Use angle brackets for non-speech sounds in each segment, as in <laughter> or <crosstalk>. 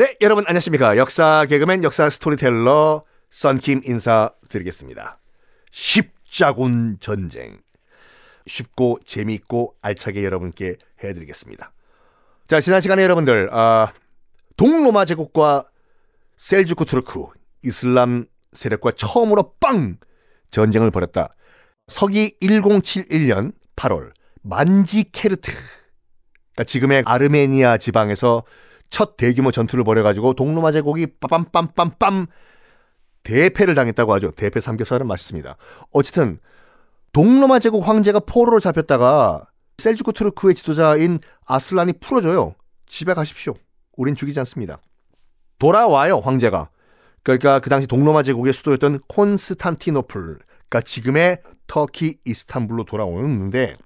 네, 여러분 안녕하십니까. 역사 개그맨 역사 스토리텔러 썬킴 인사드리겠습니다. 십자군 전쟁. 쉽고 재미있고 알차게 여러분께 해드리겠습니다. 자, 지난 시간에 여러분들, 아, 동로마 제국과 셀주크 투르크, 이슬람 세력과 처음으로 빵! 전쟁을 벌였다. 서기 1071년 8월, 만지케르트. 그러니까 지금의 아르메니아 지방에서 첫 대규모 전투를 벌여가지고 동로마 제국이 빰빰빰빰빰 대패를 당했다고 하죠. 대패 삼겹살은 맛있습니다. 어쨌든 동로마 제국 황제가 포로로 잡혔다가 셀주크 투르크의 지도자인 아슬란이 풀어줘요. 집에 가십시오. 우린 죽이지 않습니다. 돌아와요, 황제가. 그러니까 그 당시 동로마 제국의 수도였던 콘스탄티노플, 그러니까 지금의 터키 이스탄불로 돌아오는데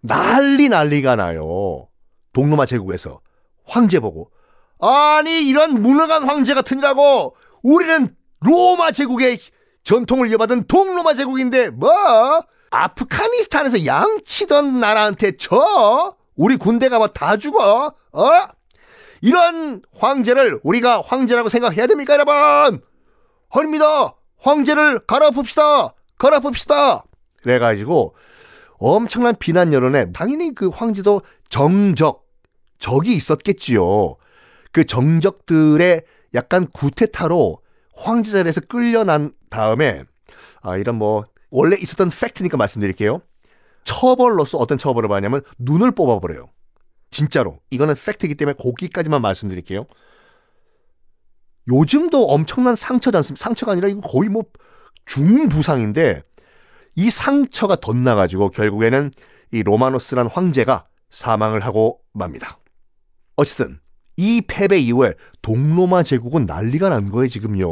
난리 난리가 나요. 동로마 제국에서. 황제 보고 아니 이런 무능한 황제 같으니라고 우리는 로마 제국의 전통을 이어받은 동로마 제국인데 뭐 아프가니스탄에서 양치던 나라한테 져 우리 군대가 뭐다 죽어? 어? 이런 황제를 우리가 황제라고 생각해야 됩니까 여러분? 아닙니다. 황제를 갈아봅시다. 갈아봅시다. 그래가지고 엄청난 비난 여론에 당연히 그 황제도 정적 적이 있었겠지요. 그 정적들의 약간 구태타로 황제 자리에서 끌려난 다음에 아 이런 뭐 원래 있었던 팩트니까 말씀드릴게요. 처벌로서 어떤 처벌을 받냐면 눈을 뽑아버려요. 진짜로 이거는 팩트이기 때문에 거기까지만 말씀드릴게요. 요즘도 엄청난 상처지 않습니까? 상처가 아니라 이거 거의 뭐 중부상인데 이 상처가 덧나가지고 결국에는 이 로마노스란 황제가 사망을 하고 맙니다. 어쨌든 이 패배 이후에 동로마 제국은 난리가 난 거예요 지금요.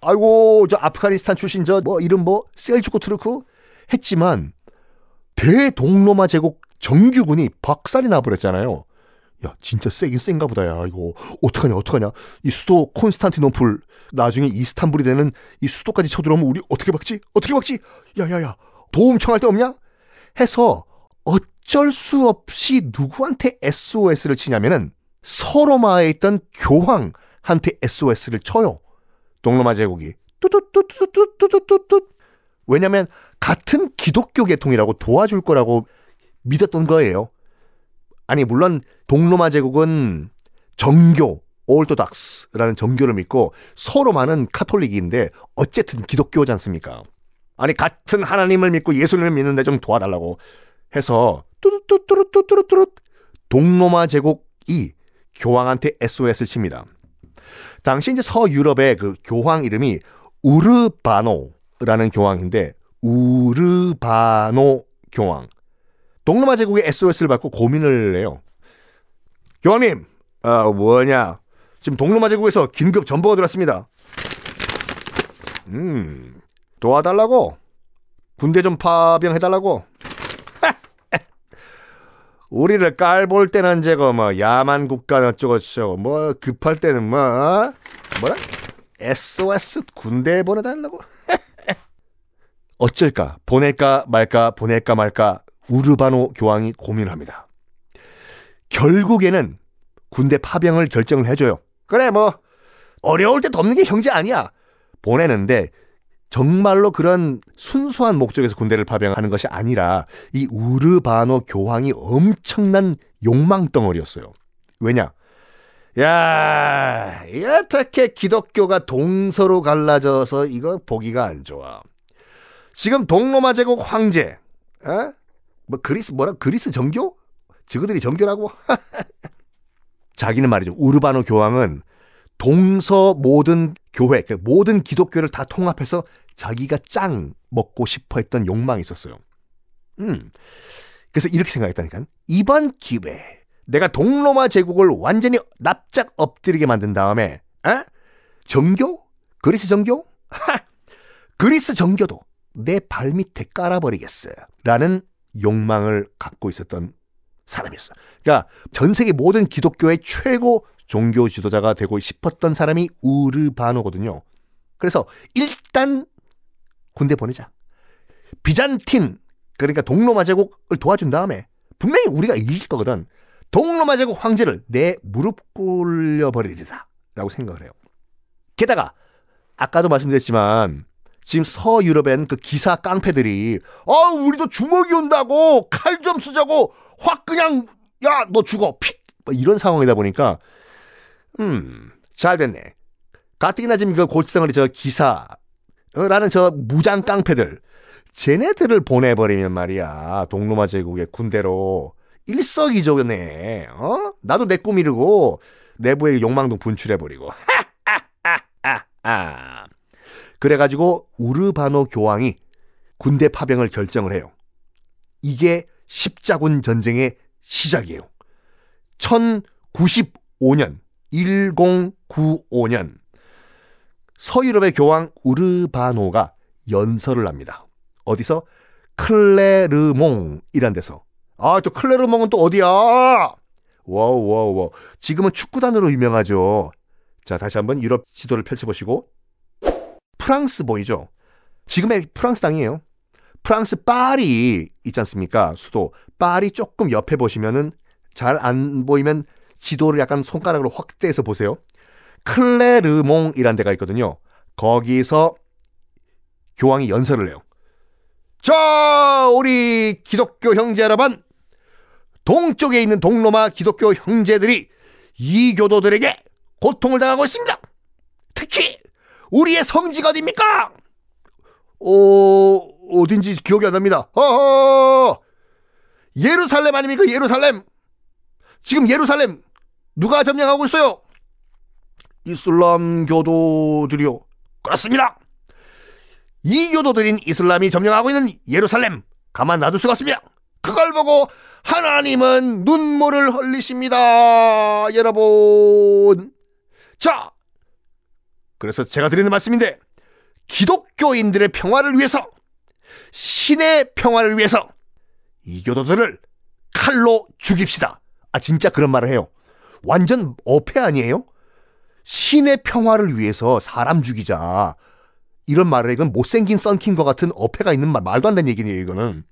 아이고 저 아프가니스탄 출신 저 뭐 이름 뭐 셀주코 트루크? 했지만 대동로마 제국 정규군이 박살이 나버렸잖아요. 야 진짜 세긴 센가 보다 야 이거. 어떡하냐 어떡하냐. 이 수도 콘스탄티노플 나중에 이스탄불이 되는 이 수도까지 쳐들어오면 우리 어떻게 막지? 어떻게 막지? 야야야 도움 청할 데 없냐? 해서 어 쩔 수 없이 누구한테 SOS를 치냐면은 서로마에 있던 교황한테 SOS를 쳐요. 동로마 제국이 뚜뚜뚜뚜뚜뚜뚜뚜 왜냐면 같은 기독교 계통이라고 도와줄 거라고 믿었던 거예요. 아니 물론 동로마 제국은 정교 올토닥스라는 정교를 믿고 서로마는 카톨릭인데 어쨌든 기독교지 않습니까? 아니 같은 하나님을 믿고 예수님을 믿는데 좀 도와달라고 해서 뚜루뚜뚜루뚜뚜루뚜루 동로마 제국이 교황한테 SOS를 칩니다. 당시 이제 서유럽의 그 교황 이름이 우르바노라는 교황인데 우르바노 교황. 동로마 제국의 SOS를 받고 고민을 해요. 교황님, 아 뭐냐? 지금 동로마 제국에서 긴급 전보가 들었습니다. 음, 도와달라고? 군대 좀 파병해달라고? 우리를 깔볼 때는 제거 뭐 야만 국가 어쩌고 저쩌고 뭐 급할 때는 뭐 어? 뭐라 SOS 군대에 보내달라고 <laughs> 어쩔까 보낼까 말까 보낼까 말까 우르바노 교황이 고민합니다. 결국에는 군대 파병을 결정을 해줘요. 그래 뭐 어려울 때 덮는 게 형제 아니야. 보내는데 정말로 그런 순수한 목적에서 군대를 파병하는 것이 아니라 이 우르바노 교황이 엄청난 욕망 덩어리였어요. 왜냐? 야, 어떻게 기독교가 동서로 갈라져서 이거 보기가 안 좋아. 지금 동로마 제국 황제, 어? 뭐 그리스 뭐라 그리스 정교? 저그들이 정교라고? <laughs> 자기는 말이죠. 우르바노 교황은 동서 모든 교회, 그 모든 기독교를 다 통합해서 자기가 짱 먹고 싶어 했던 욕망이 있었어요. 음. 그래서 이렇게 생각했다니까. 이번 기회에 내가 동로마 제국을 완전히 납작 엎드리게 만든 다음에, 에? 정교? 그리스 정교? 하! 그리스 정교도 내 발밑에 깔아버리겠어요. 라는 욕망을 갖고 있었던 사람이었어. 그러니까 전 세계 모든 기독교의 최고 종교 지도자가 되고 싶었던 사람이 우르바노거든요. 그래서 일단 군대 보내자. 비잔틴 그러니까 동로마 제국을 도와준 다음에 분명히 우리가 이길 거거든. 동로마 제국 황제를 내 무릎 꿇려 버리리다. 라고 생각을 해요. 게다가, 아까도 말씀드렸지만, 지금 서유럽엔 그 기사 깡패들이, 아, 우리도 주먹이 온다고! 칼 좀 쓰자고! 확 그냥, 야, 너 죽어! 픽! 뭐 이런 상황이다 보니까, 음, 잘 됐네. 가뜩이나 지금 그 골치덩어리 저 기사 라는 저 무장 깡패들, 쟤네들을 보내버리면 말이야. 동로마 제국의 군대로 일석이조네. 어? 나도 내 꿈 이루고 내부의 욕망도 분출해버리고. 그래가지고 우르바노 교황이 군대 파병을 결정을 해요. 이게 십자군 전쟁의 시작이에요. 1095년, 1095년, 서유럽의 교황 우르바노가 연설을 합니다. 어디서? 클레르몽이란 데서. 아, 또 클레르몽은 또 어디야? 와우, 와우, 와우. 지금은 축구단으로 유명하죠. 자, 다시 한번 유럽 지도를 펼쳐보시고. 프랑스 보이죠? 지금의 프랑스 땅이에요. 프랑스 파리 있지 않습니까? 수도. 파리 조금 옆에 보시면은 잘 안 보이면 지도를 약간 손가락으로 확대해서 보세요. 클레르몽이란 데가 있거든요. 거기서 교황이 연설을 해요. 자, 우리 기독교 형제 여러분, 동쪽에 있는 동로마 기독교 형제들이 이 교도들에게 고통을 당하고 있습니다. 특히 우리의 성지가 어디입니까? 어, 어딘지 기억이 안 납니다. 어허! 예루살렘 아닙니까? 예루살렘. 지금 예루살렘 누가 점령하고 있어요? 이슬람 교도들이요. 그렇습니다. 이 교도들인 이슬람이 점령하고 있는 예루살렘 가만 놔둘 수가 없습니다. 그걸 보고 하나님은 눈물을 흘리십니다. 여러분. 자, 그래서 제가 드리는 말씀인데 기독교인들의 평화를 위해서 신의 평화를 위해서 이 교도들을 칼로 죽입시다. 아 진짜 그런 말을 해요. 완전 어폐 아니에요? 신의 평화를 위해서 사람 죽이자. 이런 말을 이건 못생긴 썬킨과 같은 어폐가 있는 말, 말도 안 되는 얘기네요, 이거는.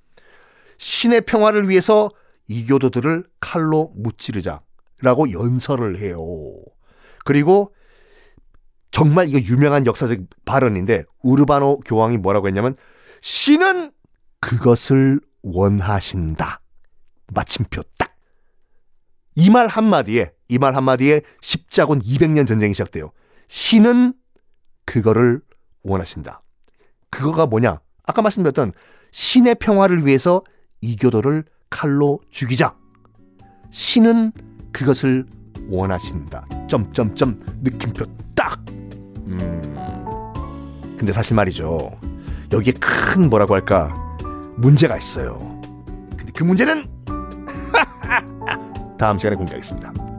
신의 평화를 위해서 이교도들을 칼로 무찌르자. 라고 연설을 해요. 그리고 정말 이거 유명한 역사적 발언인데 우르바노 교황이 뭐라고 했냐면 신은 그것을 원하신다. 마침표 딱. 이 말 한마디에 이 말 한마디에 십자군 200년 전쟁이 시작돼요. 신은 그거를 원하신다. 그거가 뭐냐? 아까 말씀드렸던 신의 평화를 위해서 이교도를 칼로 죽이자. 신은 그것을 원하신다. 점점점 느낌표 딱. 음. 근데 사실 말이죠. 여기에 큰 뭐라고 할까 문제가 있어요. 근데 그 문제는 <laughs> 다음 시간에 공개하겠습니다.